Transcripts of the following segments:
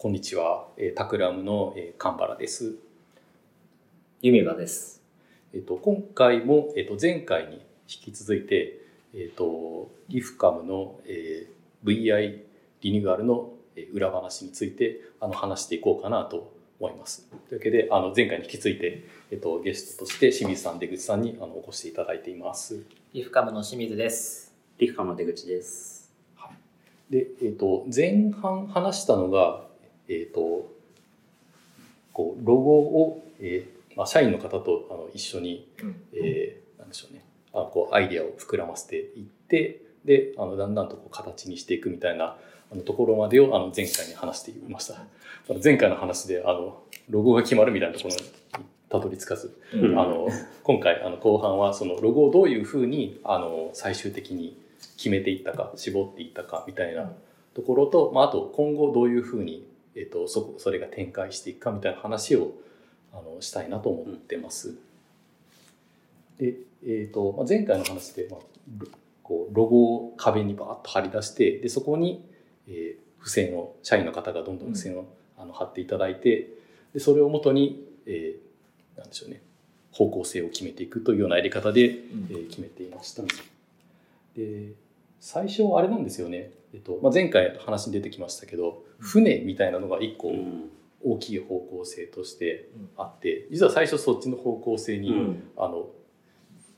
こんにちは、えー、タクラムの、えー、神原です。ゆみばです。えっ、と今回もえっ、と前回に引き続いてえっ、とリフカムの、えー、VI リニューアルのえー裏話についてあの話していこうかなと思います。というわけであの前回に引き続いてえっ、とゲストとして清水さん出口さんにあのお越しいただいています。リフカムの清水です。リフカの出口です。で、えっと前半話したのが、えっとこうロゴを、えーまあ、社員の方とあの一緒に、えーなんでしょうね。あこうアイディアを膨らませていってであのだんだんとこう形にしていくみたいなあのところまでをあの前回に話していました。前回の話であのロゴが決まるみたいなところにたどり着かず、うん。あの今回あの後半はそのロゴをどういうふうにあの最終的に決めていったか絞っていったかみたいなところと、まあ、あと今後どういうふうに、えっとそこそれが展開していくかみたいな話をあのしたいなと思ってます。で、えっとまあ、前回の話で、まあ、ロこうロゴを壁にバーッと貼り出してでそこに、えー付箋を社員の方がどんどん付箋を、あの貼っていただいてでそれをもとに、えーなんでしょうね方向性を決めていくというようなやり方で、えー決めていました。で最初あれなんですよね、えっとまあ、前回話に出てきましたけど船みたいなのが一個うん。大きい方向性としてあって実は最初そっちの方向性に、うん。あの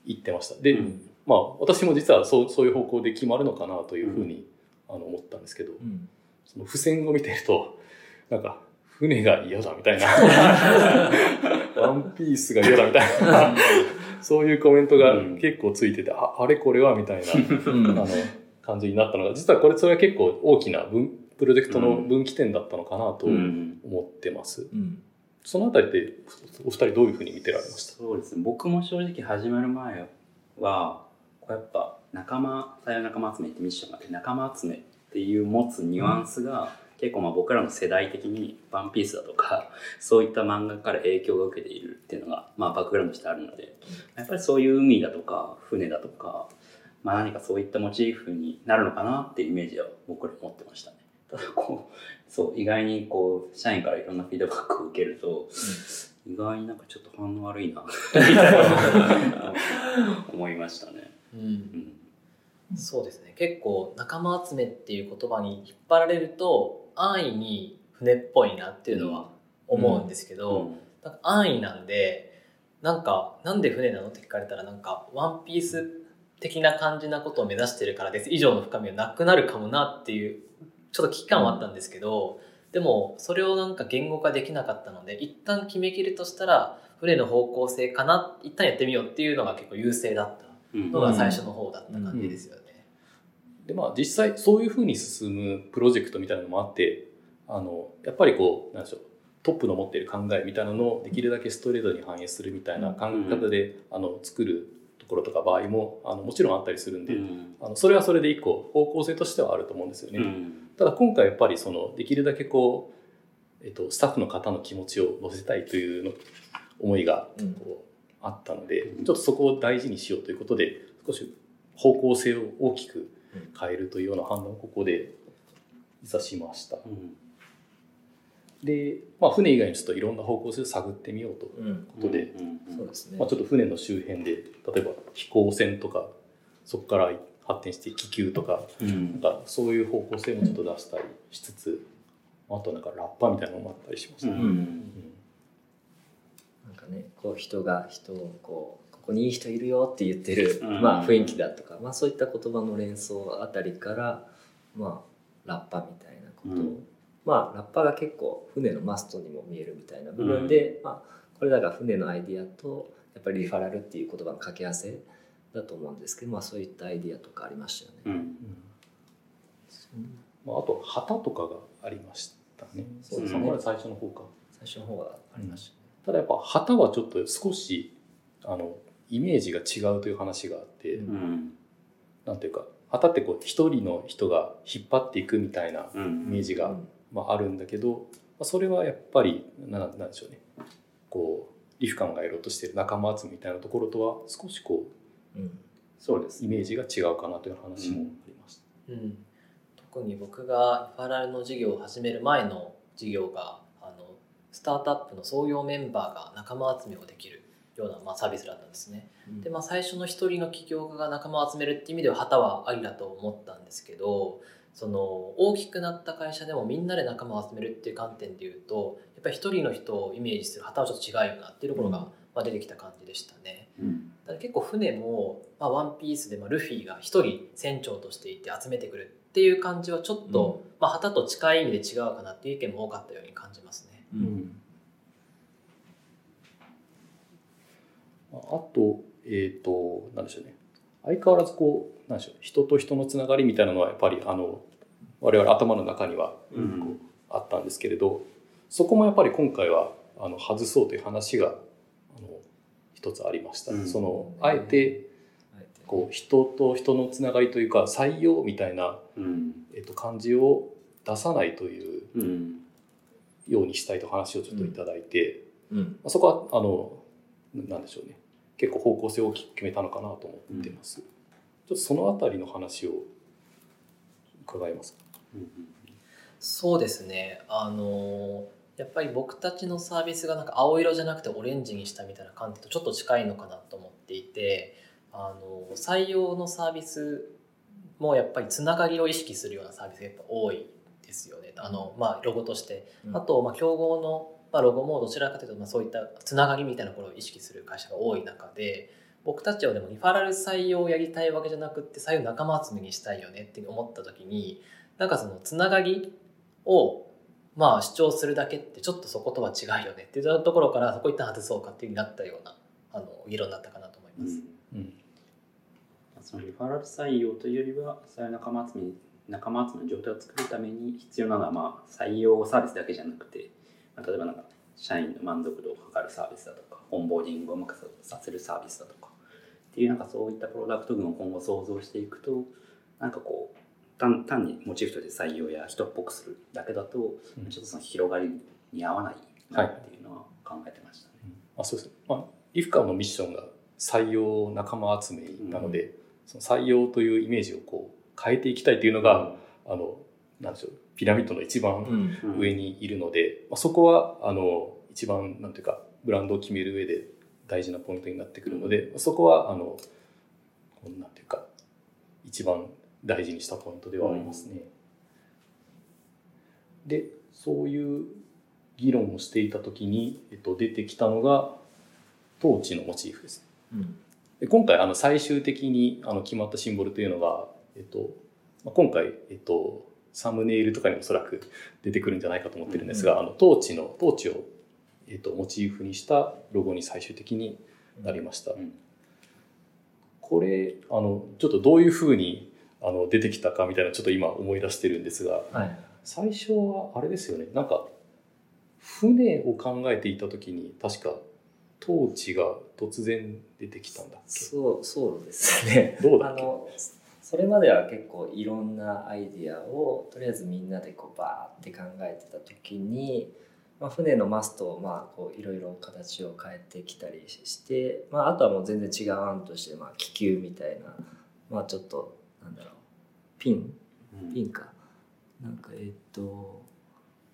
行ってました。で、うん。まあ私も実はそうそういう方向で決まるのかなというふうに、あの思ったんですけどその付箋を見てるとなんか船が嫌だみたいな。ワンピースが嫌だみたいな。そういうコメントがうん。結構ついてて、ああれこれはみたいなうん。あの感じになったのが実はこれそれは結構大きな分プロジェクトの分岐点だったのかなとうん。思ってます、うん。そのあたりってお二人どういうふうに見てられました？そうですね。僕も正直始まる前は、こうやっぱ仲間、採用仲間集めってミッションがあって、仲間集めっていう持つニュアンスが、結構まあ僕らの世代的にワンピースだとか、そういった漫画から影響が受けているっていうのが、まあバックグラウンドとしてあるので、やっぱりそういう海だとか、船だとか、まあ何かそういったモチーフになるのかなっていうイメージは僕ら持ってましたね。た だこう、そう、意外にこう、社員からいろんなフィードバックを受けると、意外になんかちょっと反応悪いな、思いましたね。うん。うん。そうですね。結構仲間集めっていう言葉に引っ張られると安易に船っぽいなっていうのは思うんですけど、なんか安易なんでなんかなんで船なのって聞かれたらなんかワンピース的な感じなことを目指してるからです。以上の深みはなくなるかもなっていうちょっと危機感はあったんですけど、でもそれをなんか言語化できなかったので一旦決めきるとしたら船の方向性かな一旦やってみようっていうのが結構優勢だったうん。のが最初の方だった感じですよね。でまあ実際そういうふうに進むプロジェクトみたいなのもあってあのやっぱりこうなんでしょうトップの持っている考えみたいなのをできるだけストレートに反映するみたいな考え方で、あの作るところとか場合もあのもちろんあったりするんで、うん。あのそれはそれで一個方向性としてはあると思うんですよね。うん。ただ今回やっぱりそのできるだけこう、えっと、スタッフの方の気持ちを乗せたいというの思いがうん。こうあったので、ちょっとそこを大事にしようということで少し方向性を大きく変えるというような判断をここで実はしました。うんで、まあ、船以外にちょっといろんな方向性を探ってみようと。いううん。ことで、うん。そうですね。まあ、ちょっと船の周辺で例えば飛行船とかそこから発展して気球とかうん。なんかそういう方向性もちょっと出したりしつつ、あとなんかラッパみたいなのもあったりしました。ううん。ん。なんかね、こう人が人をこう、ここにいい人いるよって言ってる、うん。まあ雰囲気だとか、まあそういった言葉の連想あたりから、まあラッパみたいなことを、うんまあラッパが結構船のマストにも見えるみたいな部分で、まあこれだから船のアイディアと、やっぱりリファラルっていう言葉の掛け合わせだと思うんですけど、まあそういったアイディアとかありましたよね。うんまあ、あと旗とかがありましたね。そうですねこれ最初の方か。最初の方はありましたね。ただやっぱ旗はちょっと少しあのイメージが違うという話があって、うんうんなんていうか旗ってこう一人の人が引っ張っていくみたいなうイんメージが、うんまあ、あるんだけど、まあ、それはやっぱりななんでしょうね。こうリフカンがやろうとしている仲間集めみたいなところとは少しこうん。そうです。うイメージが違うかなという話もありました。うん、特に僕がリファラルの授業を始める前の事業があのスタートアップの創業メンバーが仲間集めをできるような、まあ、サービスだったんですね。で、まあ、最初の一人の起業家が仲間を集めるっていう意味では旗はありだと思ったんですけどその大きくなった会社でもみんなで仲間を集めるっていう観点でいうとやっぱり一人の人をイメージする旗はちょっと違うよなっていうところが、まあ、出てきた感じでしたね。うんだから結構船も、まあ、ワンピースで、まあ、ルフィが一人船長としていて集めてくるっていう感じはちょっと、まあ、旗と近い意味で違うかなっていう意見も多かったように感じますね。うんあと、えっ、と、なんでしょうね。相変わらずこう、なんでしょう、人と人のつながりみたいなのはやっぱり、あの、我々頭の中にはうん。あったんですけれど、そこもやっぱり今回は、あの、外そうという話が、あの、一つありました。うん。その、あえて、こう、人と人のつながりというか、採用みたいな、うん。えっ、と、感じを出さないといううん。ようにしたいと話をちょっといただいて、うん。まあそこは、あの、なんでしょうね。結構方向性を大きく決めたのかなと思っています。ちょっとそのあたりの話を伺いますか？そうですね。あのやっぱり僕たちのサービスがなんか青色じゃなくてオレンジにしたみたいな観点とちょっと近いのかなと思っていてあの採用のサービスもやっぱりつながりを意識するようなサービスがやっぱ多いですよね。あの、まあ、ロゴとして。うん。あとまあ競合のまあロゴもどちらかというとまあそういったつながりみたいなことを意識する会社が多い中で僕たちはでもリファラル採用をやりたいわけじゃなくって採用仲間集めにしたいよねって思った時になんかそのつながりをまあ主張するだけってちょっとそことは違うよねっていうところからそこ一旦外そうかっていうふうになったようなあの議論だったかなと思います。うん。そのリファラル採用というよりはそういう仲間集め仲間集めの状態を作るために必要なのはまあ採用サービスだけじゃなくて、まあ、例えばなんか社員の満足度を測るサービスだとかオンボーディングをうまくさせるサービスだとかっていうなんかそういったプロダクト群を今後想像していくとなんかこう単単にモチーフとして採用や人っぽくするだけだと、うん。ちょっとその広がりに合わないなっていうのは考えてましたね。あそうです。まあ、リフカのミッションが採用仲間集めなので、その採用というイメージをこう変えていきたいというのが、あの、なんでしょう、ピラミッドの一番うんうん上にいるので、まあ、そこは、あの、一番、なんていうか、ブランドを決める上で大事なポイントになってくるので、そこは、あの、こうなんていうか、一番大事にしたポイントではありますね。で、そういう議論をしていたときに、えっと、出てきたのが、統治のモチーフです。うんで今回あの最終的にあの決まったシンボルというのが、えっとまあ、今回、えっと、サムネイルとかにおそらく出てくるんじゃないかと思ってるんですが、あの統治の統治を、えっと、モチーフにしたロゴに最終的になりました。うん。これあのちょっとどういうふうにあの出てきたかみたいなちょっと今思い出してるんですがはい。最初はあれですよね。なんか船を考えていた時に確か統治が突然出てきたんだそうそうですね。どうだっけ？それまでは結構いろんなアイディアをとりあえずみんなでこうバーって考えてた時に、まあ、船のマストをまあこういろいろ形を変えてきたりして、まあ、あとはもう全然違う案としてまあ気球みたいな、まあ、ちょっとなんだろうピン？うん。ピンか。なんかえっと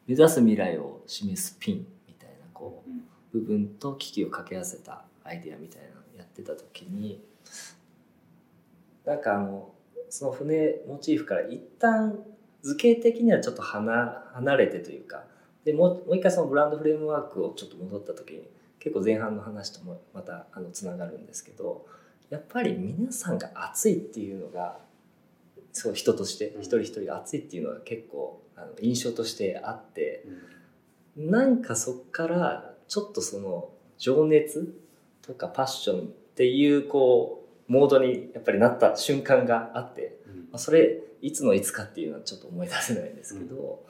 目指す未来を示すピンみたいなこううん。部分と機器を掛け合わせたアイデアみたいなのをやってた時になんかあのその船モチーフから一旦図形的にはちょっと離離れてというかでもうもう一回そのブランドフレームワークをちょっと戻った時に結構前半の話ともまたあのつながるんですけどやっぱり皆さんが熱いっていうのがそう人としてうん一人一人が熱いっていうのが結構あの印象としてあって。うんなんかそっからちょっとその情熱とかパッションっていうこうモードにやっぱりなった瞬間があって、うん。まあ、それいつのいつかっていうのはちょっと思い出せないんですけど、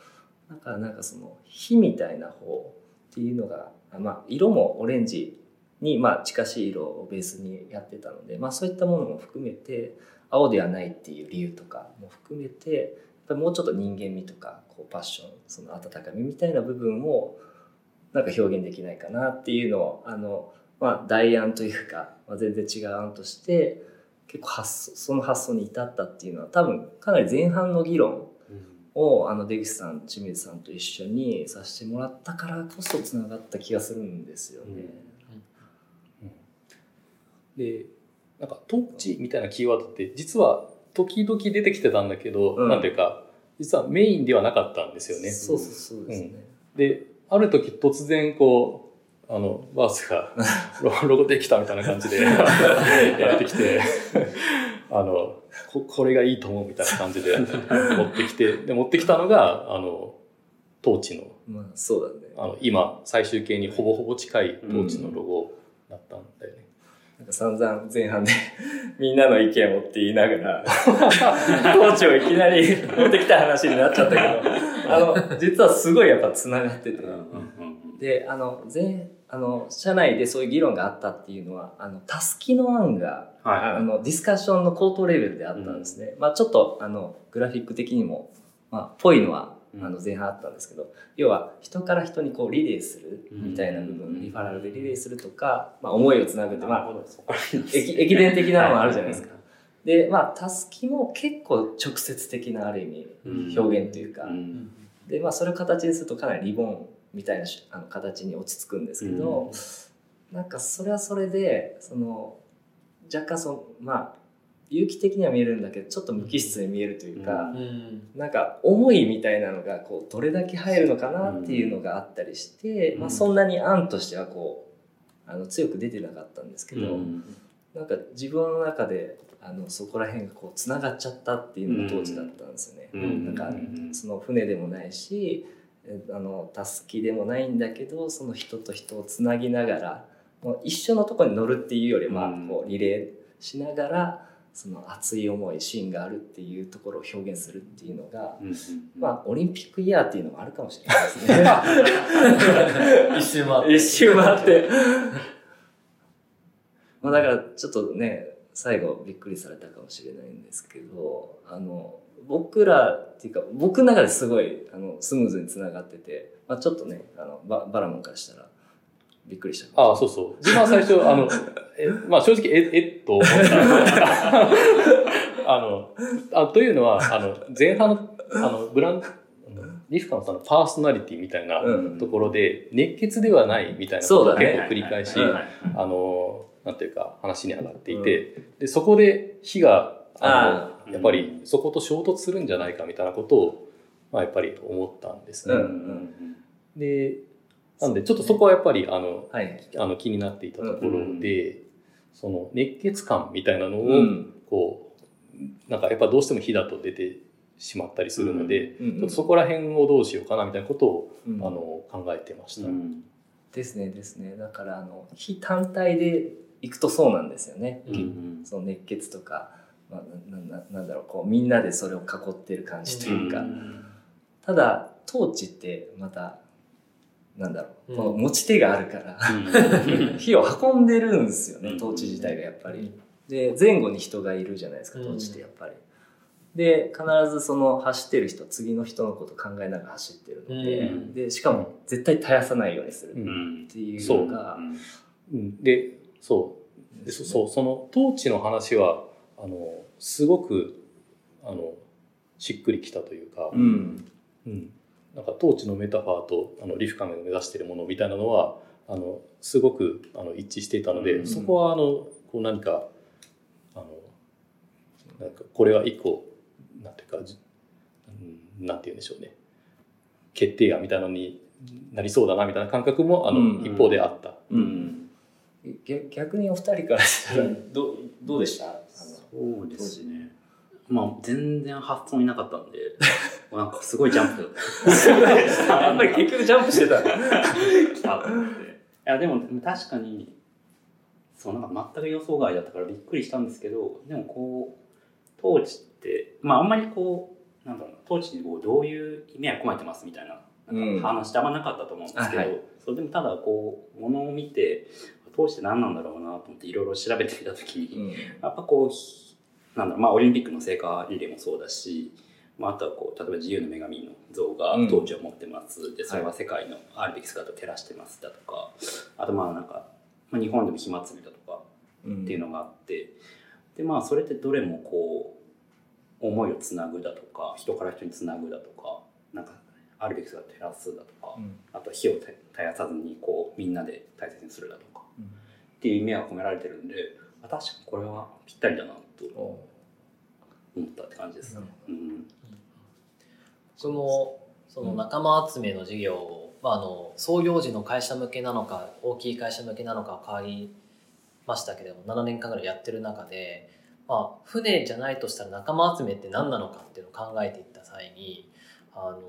だからなんかその火みたいな方っていうのが、あまあ、色もオレンジにまあ近しい色をベースにやってたので、まあ、そういったものも含めて青ではないっていう理由とかも含めてやっぱりもうちょっと人間味とかこうパッションその温かみみたいな部分をなんか表現できないかなっていうのをあの、まあ、代案というか、まあ、全然違う案として結構発想その発想に至ったっていうのは多分かなり前半の議論うんをあの出口さん清水さんと一緒にさせてもらったからこそつながった気がするんですよね。でなんか統治みたいなキーワードって実は時々出てきてたんだけど、うんなんていうか実はメインではなかったんですよね。そうそうそうですね。である時突然こうあのバースがロ ロゴできたみたいな感じで やってきてあのここれがいいと思うみたいな感じで持ってきてで持ってきたのがあの統治のまあそうだね。あの今最終形にほぼほぼ近い統治のロゴだったんだよね。なんか散々前半で みんなの意見をって言いながら、統治をいきなり持ってきた話になっちゃったけど、あの、実はすごいやっぱ繋がってて。で、あの、前、あの、社内でそういう議論があったっていうのは、あの、たすきの案が、はい。あの、ディスカッションの口頭レベルであったんですね。まあちょっと、あの、グラフィック的にも、まあ、ぽいのは、あの前半あったんですけど、要は人から人にこうリレーするみたいな部分、うん。リファラルでリレーするとか、まあ、思いをつなぐって、まあ、駅駅伝的なのもあるじゃないですか。で、まあ、たすきも結構直接的なある意味表現というか、うん。で、まあ、それを形にするとかなりリボンみたいなしあの形に落ち着くんですけど、なんかそれはそれで、その、若干その、まあ、有機的には見えるんだけど、ちょっと無機質に見えるというか、うん。なんか思いみたいなのがこうどれだけ入るのかなっていうのがあったりして、うん。まあ、そんなに案としてはこうあの強く出てなかったんですけど、うん。なんか自分の中であのそこら辺がこうつながっちゃったっていうのが当時だったんですよね。うん。なんかうん。その船でもないしえあのたすきでもないんだけどその人と人をつなぎながらもう一緒のところに乗るっていうよりは、うんこうリレーしながらその熱い思い芯があるっていうところを表現するっていうのが、うんまあオリンピックイヤーっていうのもあるかもしれないですね。一周回って 一周回って。まあだからちょっとね、最後びっくりされたかもしれないんですけど、あの、僕らっていうか、僕の中ですごいあのスムーズにつながってて、まあちょっとね、あのババラモンからしたらびっくりしたああ、そうそう。自分は最初、あの、えまあ正直、え、えっと思った。あの、あというのは、あの、前半の、あの、ブラン、リフカのさんのパーソナリティみたいなうんところで、熱血ではないみたいなことを結構繰り返し、うんあの、なんていうか話に上がっていて、で、そこで火が、ああの、やっぱりそこと衝突するんじゃないかみたいなことを、まあやっぱり思ったんですね。ううんんで、なんでちょっとそこはやっぱり、あの、はい。あの気になっていたところで、うその熱血感みたいなのを、うん。こうなんかやっぱどうしても火だと出てしまったりするので、うんちょっとそこら辺をどうしようかなみたいなことを、うんあの考えてました。うんですねですね。だからあの非単体で行くとそうなんですよね。うんその熱血とか、まあ、なんだろうこうみんなでそれを囲ってる感じというか、ただトーチってまたなんだろう、うん。この持ち手があるからうん。火を運んでるんですよねうん。トーチ自体がやっぱり。で前後に人がいるじゃないですかトーチってやっぱり。で必ずその走ってる人次の人のこと考えながら走ってるので,、うん。でしかも絶対絶やさないようにするううんんっていうそうのが、う。ん。でそうでそそうその統治の話はあのすごくあのしっくりきたというか、うん。うん。なんか統治のメタファーとあのリフカメが目指しているものみたいなのはあのすごくあの一致していたので、うん。そこはあのこう何かあのなんかこれは一個なんていうか、なんて言うんでしょうね。決定案みたいなのになりそうだなみたいな感覚もあの、うん。一方であった。うん。逆逆にお二人からしたらどうどうでした？そうですね。まあ全然発想になかったんで なんかすごいジャンプ。やっぱり結局ジャンプしてた来たと思って。いやでも確かにそうなんか全く予想外だったからびっくりしたんですけどでもこう統治ってまああんまりこうなんだろうな統治にこうどういう意味合い込めてますみたいななんか話ってあんまなかったと思うんですけど、あはい。そうでもただこうものを見て統治って何なんだろうなと思っていろいろ調べてみた時に、やっぱこうひなんだろうまあオリンピックの聖火リレーもそうだしまあ、あとはこう例えば自由の女神の像がうん。統治を持ってます、でそれは世界のあるべき姿を照らしてますだとかあとまあなんか、まあ、日本でも火祭りだとかうん。っていうのがあってでまあそれってどれもこ思いをつなぐだとか人から人につなぐだとかなんかあるべき姿を照らすだとか、うん。あと火を絶やさずにこうみんなで大切にするだとかうんっていう意味が込められてるんであ確かにこれはぴったりだなとお思ったって感じです。ね。うん。僕もその仲間集めの事業を、まあ、あの創業時の会社向けなのか大きい会社向けなのか変わりましたけれども7年間ぐらいやってる中で、まあ、船じゃないとしたら仲間集めって何なのかっていうのを考えていった際にあの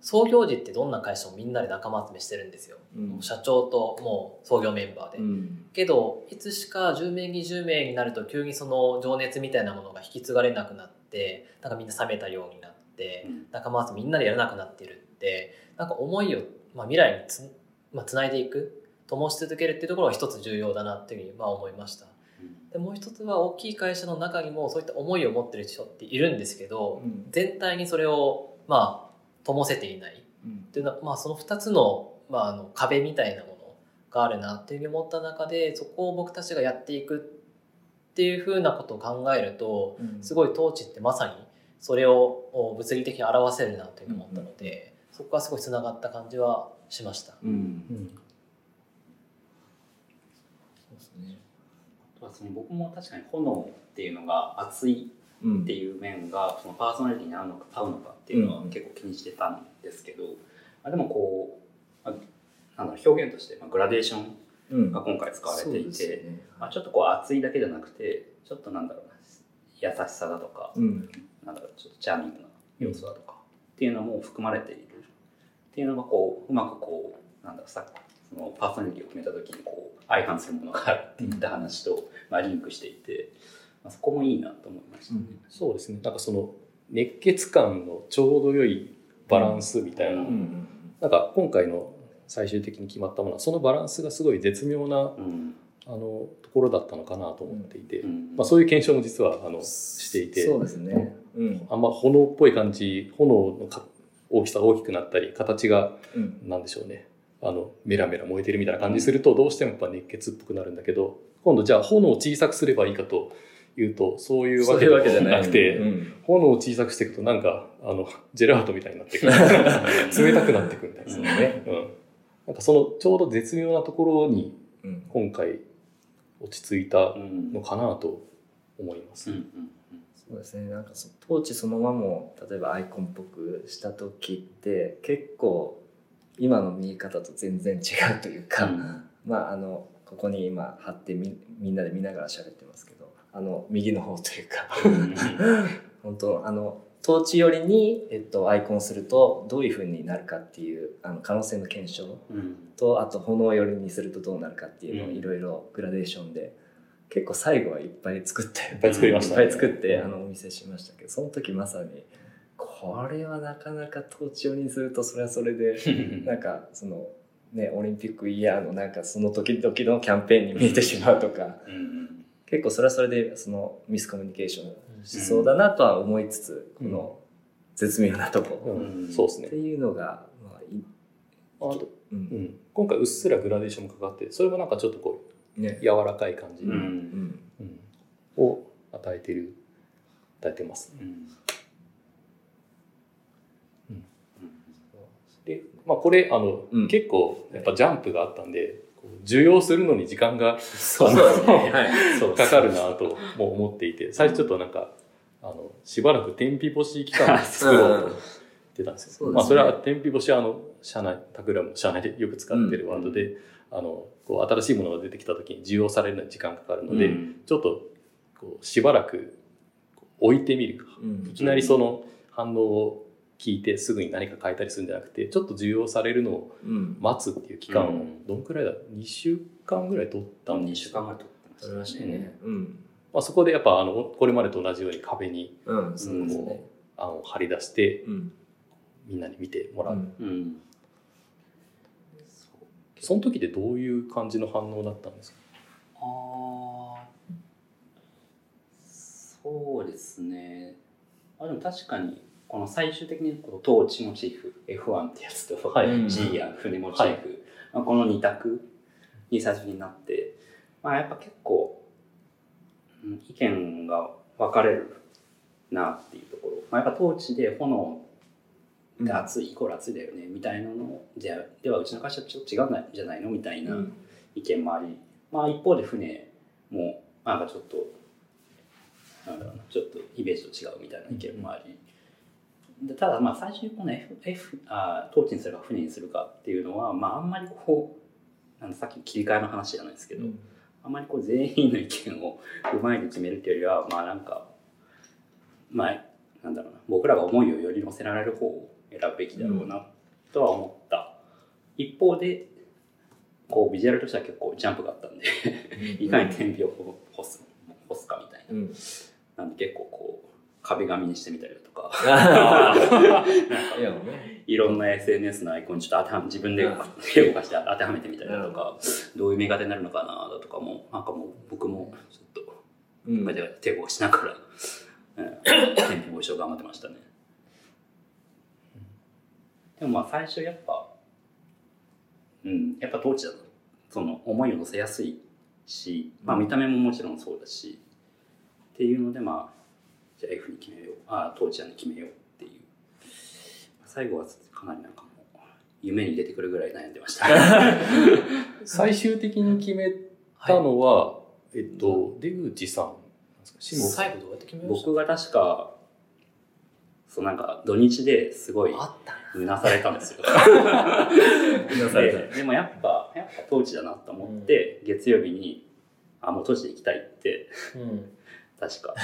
創業時ってどんな会社もみんなで仲間集めしてるんですよ、うん。社長ともう創業メンバーで。うん。けどいつしか10名20名になると急にその情熱みたいなものが引き継がれなくなってなんかみんな冷めたようになってうん。仲間集めみんなでやらなくなっているってなんか思いを、まあ、未来につ、まあ、つないでいく灯し続けるっていうところが一つ重要だなっていうふうにまあ思いました。でもう一つは大きい会社の中にもそういった思いを持ってる人っているんですけどうん。全体にそれをまあ灯せていない。うん。っていうのは、まあ、その2つの,、まあ、あの壁みたいなものがあるなっていうふうに思った中でそこを僕たちがやっていくっていうふうなことを考えるとうん。すごい統治ってまさにそれを物理的に表せるなというふうに思ったので、そこがすごいつながった感じはしました。うん。うん。そうですね。あとはその僕も確かに炎っていうのが熱いうんっていう面がそのパーソナリティに合うのか合うのかっていうのはうん結構気にしてたんですけど、まあ、でもこう、まあ、なんだろう表現として、まあ、グラデーションうん。が今回使われていて、ですね。まあ、ちょっとこう熱いだけじゃなくてちょっとなんだろうな優しさだとか、うん。なんだろうちょっとチャーミングな要素だとか、っていうのも含まれている。っていうのがこううまくこうなんだろうさそのパーソナリティを決めた時にこう相反するものがあるっていった話と、まあ、リンクしていて、まあ、そこもいいなと思いましたね。そうですね。なんかその熱血感のちょうど良いバランスみたいな、うん。うんなんか今回の最終的に決まったものはそのバランスがすごい絶妙なうん。あのところだったのかなと思っていて、うん。まあ、そういう検証も実はあのしていて。そうですね。うん。あんま炎っぽい感じ炎のか大きさが大きくなったり形がうん。なんでしょうね。あのメラメラ燃えてるみたいな感じするとどうしてもやっぱ熱血っぽくなるんだけど今度じゃあ炎を小さくすればいいかというとそういうわけではなくてうん。炎を小さくしていくとなんかあのジェラートみたいになってくる。冷たくなってくるみたいな、そうね。うん、なんかそのちょうど絶妙なところにうん。今回落ち着いたうんのかなと思います。うんうんそうですね。なんかそトーチそのままも例えばアイコンっぽくした時って結構今の見え方と全然違うというか、うん。まああのここに今貼ってみみんなで見ながら喋ってますけどあの右の方というか。本当あのトーチ寄りに、えっと、アイコンするとどういうふうになるかっていうあの可能性の検証。うん。とあと炎寄りにするとどうなるかっていうのをうん。いろいろグラデーションで結構最後はいっぱい作っていっぱい作りましたね。いっぱい作ってあのお見せしましたけどその時まさにこれはなかなか統治用にするとそれはそれで なんかそのねオリンピックイヤーのなんかその時々のキャンペーンに見えてしまうとか。うん結構それはそれでそのミスコミュニケーションしそうだなとは思いつつこの絶妙なとこ。うん。そうですね。っていうのがまあいあと、ううん。ん、今回うっすらグラデーションもかかってそれもなんかちょっとこうね。柔らかい感じ、うん。うん。うんを与えてる与えてます。うん。で、まあ、これあの、うん。結構やっぱジャンプがあったんで受容するのに時間がそうですねはい。かかるなとも思っていて最初ちょっとなんかあのしばらく天日干し期間を作ろうと言ってたんですよ。そうですね。まあ、それは天日干しはあの社内タクラムの社内でよく使ってるワードで、あのこう新しいものが出てきた時に受容されるのに時間かかるので、うん。ちょっとこうしばらく置いてみる。うん。いきなりその反応を聞いてすぐに何か変えたりするんじゃなくてちょっと受容されるのをうん。待つっていう期間をうんどんくらいだ？2週間ぐらい取ったん2です週間ぐらい撮ってまししたたね。うん。まあ、そこでやっぱあのこれまでと同じように壁にうん。そうですね。こう案を張り出してうん。みんなに見てもらう、うん。うん。その時でどういう感じの反応だったんですか？ああそうですね。あでも確かにこの最終的にこのトーチモチーフ F1 ってやつと、はい。うん G や船モチーフ、まあ、この2択に最初になって、まあ、やっぱ結構、うん意見が分かれるなっていうところ、まあ、やっぱトーチで炎が熱いイコール熱いだよねみたいなのじゃではうちの会社ちょっと違うんじゃないのみたいな意見もあり、まあ一方で船もなんかちょっとなんだろうなちょっとイメージと違うみたいな意見もあり、でただまあ最初にこの F, F あトーチにするか船にするかっていうのは、まあ、あんまりこうなんさっき切り替えの話じゃないですけど、あんまりこう全員の意見をうまいに決めるっていうよりはまあなんかまあなんだろうな僕らが思いをより乗せられる方を選ぶべきだろうなとは思った、一方でこうビジュアルとしては結構ジャンプがあったんでいかに天秤を干す干すかみたいな、うん。なんで結構こう壁紙にしてみたりだとか。いろんな SNS のアイコンにちょっと当てはめ自分で動かして当てはめてみたりだとか、どういう目が手になるのかなだとかもなんかもう僕もちょっとうん。手を動かしながら、うん、天秤ご一緒頑張ってましたね。でもまあ最初やっぱ、うん、やっぱトーチだとその思いを乗せやすいし、まあ見た目ももちろんそうだし、っていうのでまあ、じゃあ F に決めよう、ああ、トーチャーに決めようっていう。最後はかなりなんかもう、夢に出てくるぐらい悩んでました。最終的に決めたのは、えっと、出口さんなんですか？下最後どうやって決めました？僕が確か、そうなんか土日ですごいあったな。うなされたんですよ。うなされた。ででもやっぱ、やっぱトーチだなと思って、月曜日に、あ、もうトーチで行きたいって、うん確か。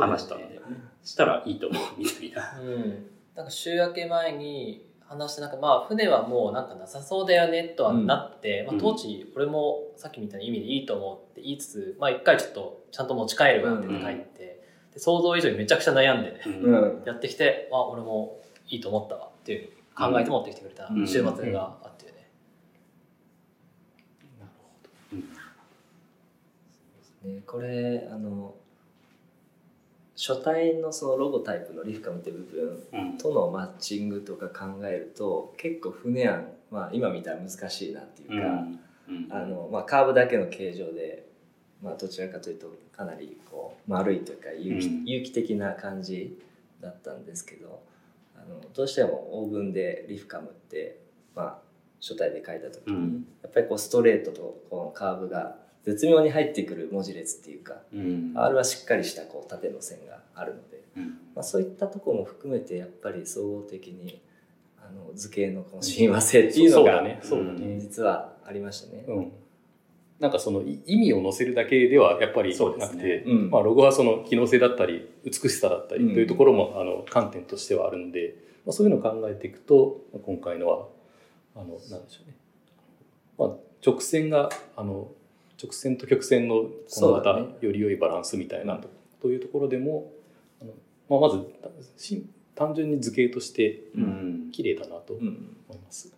話したんで、したらいいと思う、みたいな。うん、なんか週明け前に話してなんかまあ船はもうなんかなさそうだよねとはなって、うん。まあ、当時俺もさっきみたいな意味でいいと思うって言いつつまあ一回ちょっとちゃんと持ち帰るわって言って帰って、で想像以上にめちゃくちゃ悩んでねうん。うんやってきてあ俺もいいと思ったわっていう考えて持ってきてくれた週末があってね、ね、これあの書体のそのロゴタイプのリフカムって部分うん。とのマッチングとか考えると結構船案、まあ、今見たら難しいなっていうか、うん。あのまあ、カーブだけの形状で、まあ、どちらかというとかなりこう丸いというか有機,、うん。有機的な感じだったんですけどあのどうしてもオーブンでリフカムって、まあ、書体で書いた時に、うん。やっぱりこうストレートとこのカーブが絶妙に入ってくる文字列っていうか、うん、R はしっかりしたこう縦の線があるので、うん。まあ、そういったところも含めてやっぱり総合的にあの図形のこの親和性っていうのが、そうだね。ね、実はありましたね。うん、なんかそのい意味を載せるだけではやっぱりそうですね。なくて、うん。まあ、ロゴはその機能性だったり美しさだったりうん。というところも、あの観点としてはあるので、まあ、そういうのを考えていくとまあ今回のはあのなんでしょうね、まあ、直線があの直線と曲線のこのまたより良いバランスみたいなと,、というところでもまあ、まずし単純に図形としてうん。綺麗だなと思いうんます。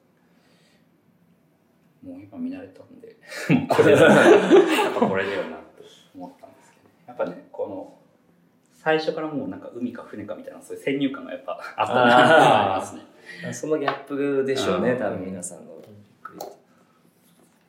もう今見慣れたんで、これだ。やっぱこれだよなと思ったんですけど、やっぱね、この、最初からもうなんか海か船かみたいな、そういう先入観がやっぱあったなって思いますね。そのギャップでしょうね、うん。多分皆さんの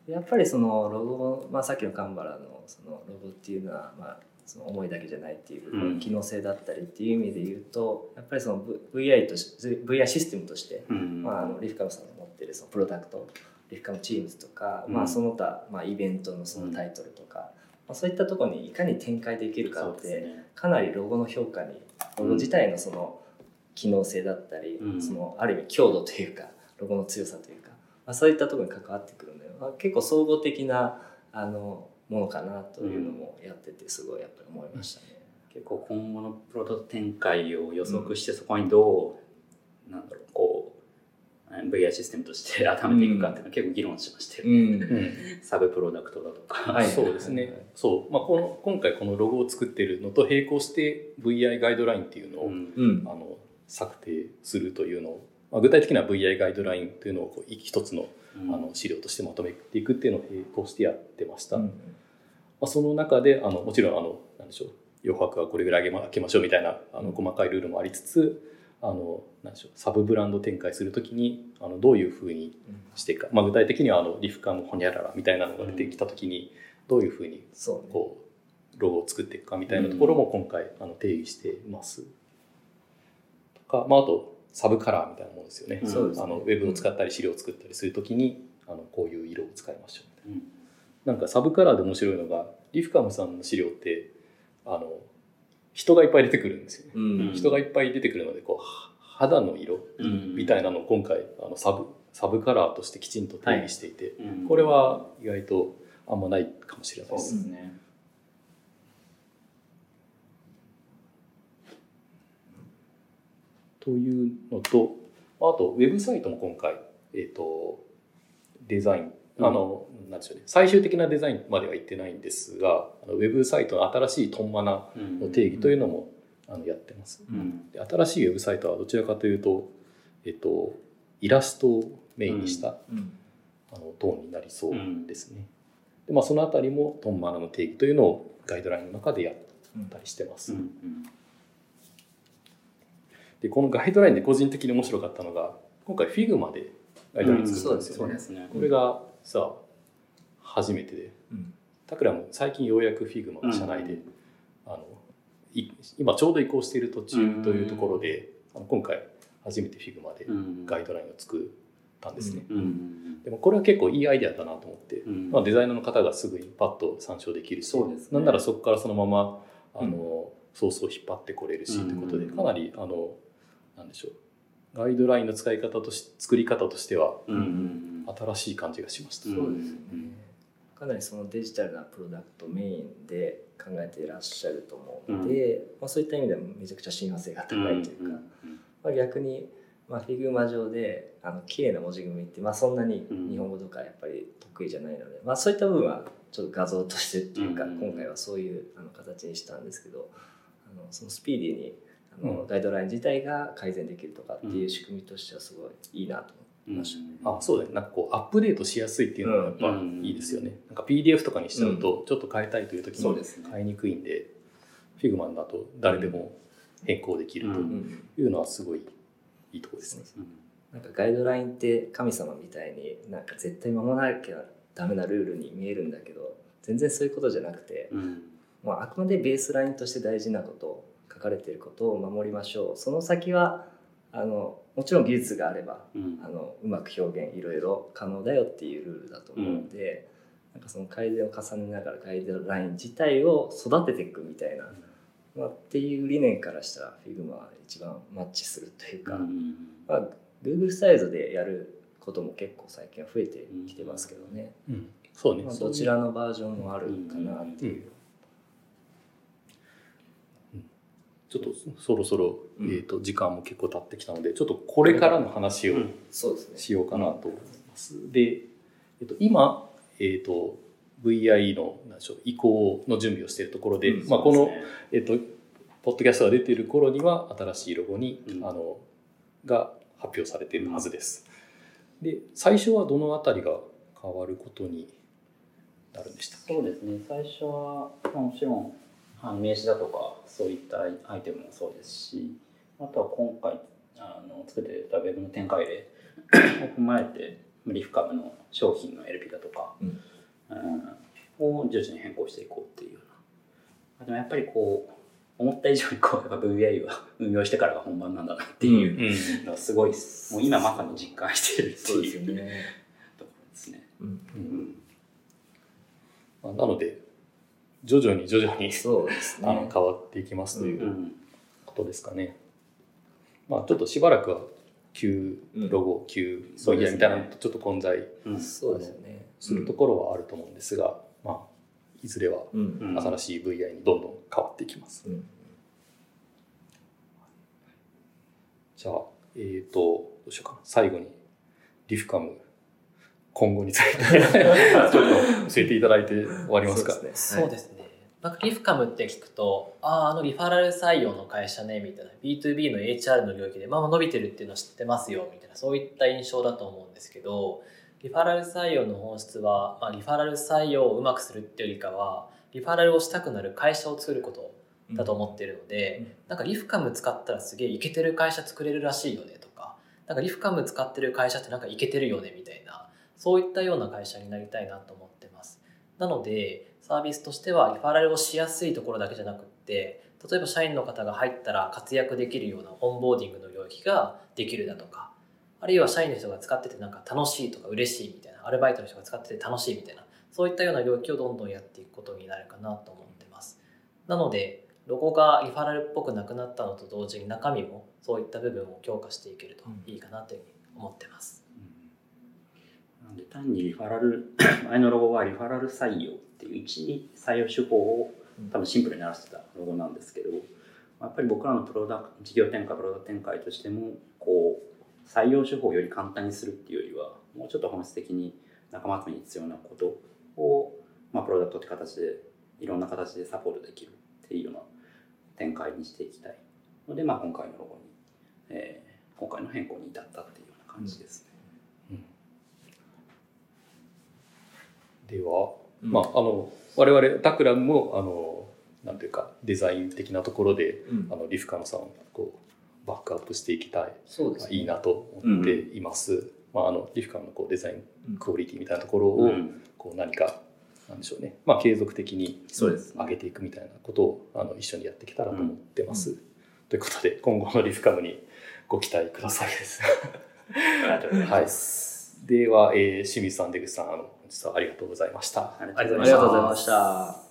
やっぱりそのロゴ、まあ、さっきのカンバラのそのロゴっていうのは、まあ、その思いだけじゃないっていう、うん。機能性だったりっていう意味で言うとやっぱりその VI とし VI システムとして、うん。まあ、あのリフカムさんの持ってるそのプロダクトリフカムチームズとか、うん。まあ、その他、まあ、イベントのそのタイトルとか、まあ、そういったところにいかに展開できるかって。かなりロゴの評価にロゴ自体のその機能性だったり、うん。そのある意味強度というかロゴの強さというか、まあ、そういったところに関わってくるまあ、結構総合的なあのものかなというのもやっててすごいやっぱり思いましたね。結構今後のプロト展開を予測して、そこにどう、なんだろう、こう、VR システムとして当てはめていくかっていうのは結構議論しましたよね。うんうんサブプロダクトだとか。はいそうですね。そう。まあ、この、今回このロゴを作ってるのと並行して VI ガイドラインっていうのを、うんうんあの、策定するというのを、まあ、具体的には VI ガイドラインというのをこう一つのうん。あの資料としてまとめていくっていうのを並行してやってました。うん。まあ、その中で、あの、もちろん、あの、なんでしょう、余白はこれぐらい上げま開けましょうみたいな、あの、細かいルールもありつつ、あの、なんでしょう、サブブランド展開するときに、あの、どういうふうにしていくか、まあ、具体的には、あの、リフカムホニャララみたいなのが出てきたときに、どういうふうにこうロゴを作っていくかみたいなところも今回あの定義しています。とか、まあ、あとサブカラーみたいなものですよね。うんそうですねあのウェブを使ったり資料を作ったりするときにあのこういう色を使いましょうみたいな。うんなんかサブカラーで面白いのがリフカムさんの資料ってあの人がいっぱい出てくるんですよね。うん人がいっぱい出てくるのでこうは肌の色うんみたいなのを今回あのサブサブカラーとしてきちんと定義していて、うんこれは意外とあんまないかもしれないそうで。ですすね。というのとあとウェブサイトも今回、えー、とデザインあの、なんでしょうね。最終的なデザインまでは行ってないんですがあのウェブサイトの新しいトンマナの定義というのも、あのやってます。うん。で新しいウェブサイトはどちらかというと、えっと、イラストをメインにした、うん。あのトーンになりそうですね。でまあ、そのあたりもトンマナの定義というのをガイドラインの中でやったりしてます。うんでこのガイドラインで個人的に面白かったのが今回 Figma でガイドライン作ったんですようですね。これがさ初めてで。うん。タクラも最近ようやく Figma の社内で、うん。あのい今ちょうど移行している途中というところで、あの今回初めて Figma でうん。ガイドラインを作ったんですね、うん。でもこれは結構いいアイデアだなと思って、うん。まあ、デザイナーの方がすぐにパッと参照できるし、そうですね。なんならそこからそのままあの、ソースを引っ張ってこれるし、うんということでかなりあのなんでしょう。ガイドラインの使い方とし作り方としてはうんうん新しい感じがしました、うんそうですよね。かなりそのデジタルなプロダクトをメインで考えていらっしゃると思うので、まあ、そういった意味でもめちゃくちゃ親和性が高いというか、まあ、逆に、まあ、 Figma 上であの綺麗な文字組みって、まあ、そんなに日本語とかやっぱり得意じゃないので、まあ、そういった部分はちょっと画像としてっていうか、うん。今回はそういうあの形にしたんですけどあのそのスピーディーにあの、うん。ガイドライン自体が改善できるとかっていう仕組みとしてはすごいいいなと思いましたね。あそうだね。なんかこうアップデートしやすいっていうのがやっぱうん。いいですよね、なんか PDF とかにしちゃうとちょっと変えたいという時にそうですね。変えにくいんで Figma だと誰でも変更できるうとうん。いうのはすごいいいところですね、なんかガイドラインって神様みたいになんか絶対守らなきゃダメなルールに見えるんだけど全然そういうことじゃなくて、まあ、あくまでベースラインとして大事なこと書かれていることを守りましょう。その先はあのもちろん技術があればあのうまく表現いろいろ可能だよっていうルールだと思うので、なんかその改善を重ねながらガイドライン自体を育てていくみたいな、まあ、っていう理念からしたら Figma は一番マッチするというか、まあ、Google サイズでやることも結構最近は増えてきてますけどね、うん。そうね、まあ、どちらのバージョンもあるかなっていう。ちょっとそろそろ、うん。えー、と時間も結構経ってきたのでちょっとこれからの話をしようかなと思います。で、えっと、今、えっと、VI のなんでしょう移行の準備をしているところで、うん。まあ、この、えっと、ポッドキャストが出ている頃には新しいロゴに、うん。あのが発表されているはずです。で最初はどのあたりが変わることになるんでしたそうですね。最初は、まあ、もちろんあの名刺だとかそういったアイテムもそうですしあとは今回あの作ってたウェブの展開例 を踏まえてリフカムの商品の LP だとか、うん。うんを徐々に変更していこうっていうような。でもやっぱりこう思った以上にこうやっぱ VI は運用してからが本番なんだなっていうのがすごいです。もう今まさに実感しているっていう。よね。ところですね。うん。うん。まあなので徐々に徐々にそうですあのね。変わっていきますといううんことですかね。まあちょっとしばらくは旧ロゴ、旧そうですねみたいなのとちょっと混在うんそうですよね。するところはあると思うんですが、まあいずれはうん。うん新しい VI にどんどん変わっていきます。うんじゃあ、えっ、と、どうしようかな。最後に、リフカム、今後について、ちょっと教えていただいて終わりますか？そうですね。そうですね。なんかリフカムって聞くと、ああ、あのリファラル採用の会社ね、みたいな、B2B の HR の領域で、まあまあ伸びてるっていうのは知ってますよ、みたいな、そういった印象だと思うんですけど、リファラル採用の本質は、まあ、リファラル採用をうまくするっていうよりかは、リファラルをしたくなる会社を作ることだと思ってるので、なんかリフカム使ったらすげえイケてる会社作れるらしいよねとか、なんかリフカム使ってる会社ってなんかイケてるよねみたいな、そういったような会社になりたいなと思ってます。なので、サービスとしてはリファラルをしやすいところだけじゃなくって例えば社員の方が入ったら活躍できるようなオンボーディングの領域ができるだとかあるいは社員の人が使っててなんか楽しいとか嬉しいみたいなアルバイトの人が使ってて楽しいみたいなそういったような領域をどんどんやっていくことになるかなと思ってますなのでロゴがリファラルっぽくなくなったのと同時に中身もそういった部分を強化していけるといいかなというふうに思ってます、なんで単にリファラル 前のロゴはリファラル採用っていう一採用手法を多分シンプルに表してたロゴなんですけどやっぱり僕らのプロダク事業展開プロダクト展開としてもこう採用手法をより簡単にするっていうよりはもうちょっと本質的に仲間集めに必要なことを、まあ、プロダクトって形でいろんな形でサポートできるっていうような展開にしていきたいので、まあ、今回のロゴに、えー今回の変更に至ったっていうような感じですね。では、うんまあ、あの我々タクラムもあのなんていうかデザイン的なところで、うんあのリフカノさんをこうバックアップしていきたい、そうですね。まあいいなと思っています。まあ、あのリフカノのこうデザインクオリティみたいなところを、うんこう何かなんでしょうね、まあ、継続的に上げていくみたいなことをあの一緒にやっていけたらと思ってます。ということで今後のリフカムにご期待ください。ありがとうございはい。では、えー清水さん出口さんあの本日はありがとうございました。ありありがとうありがとうございました。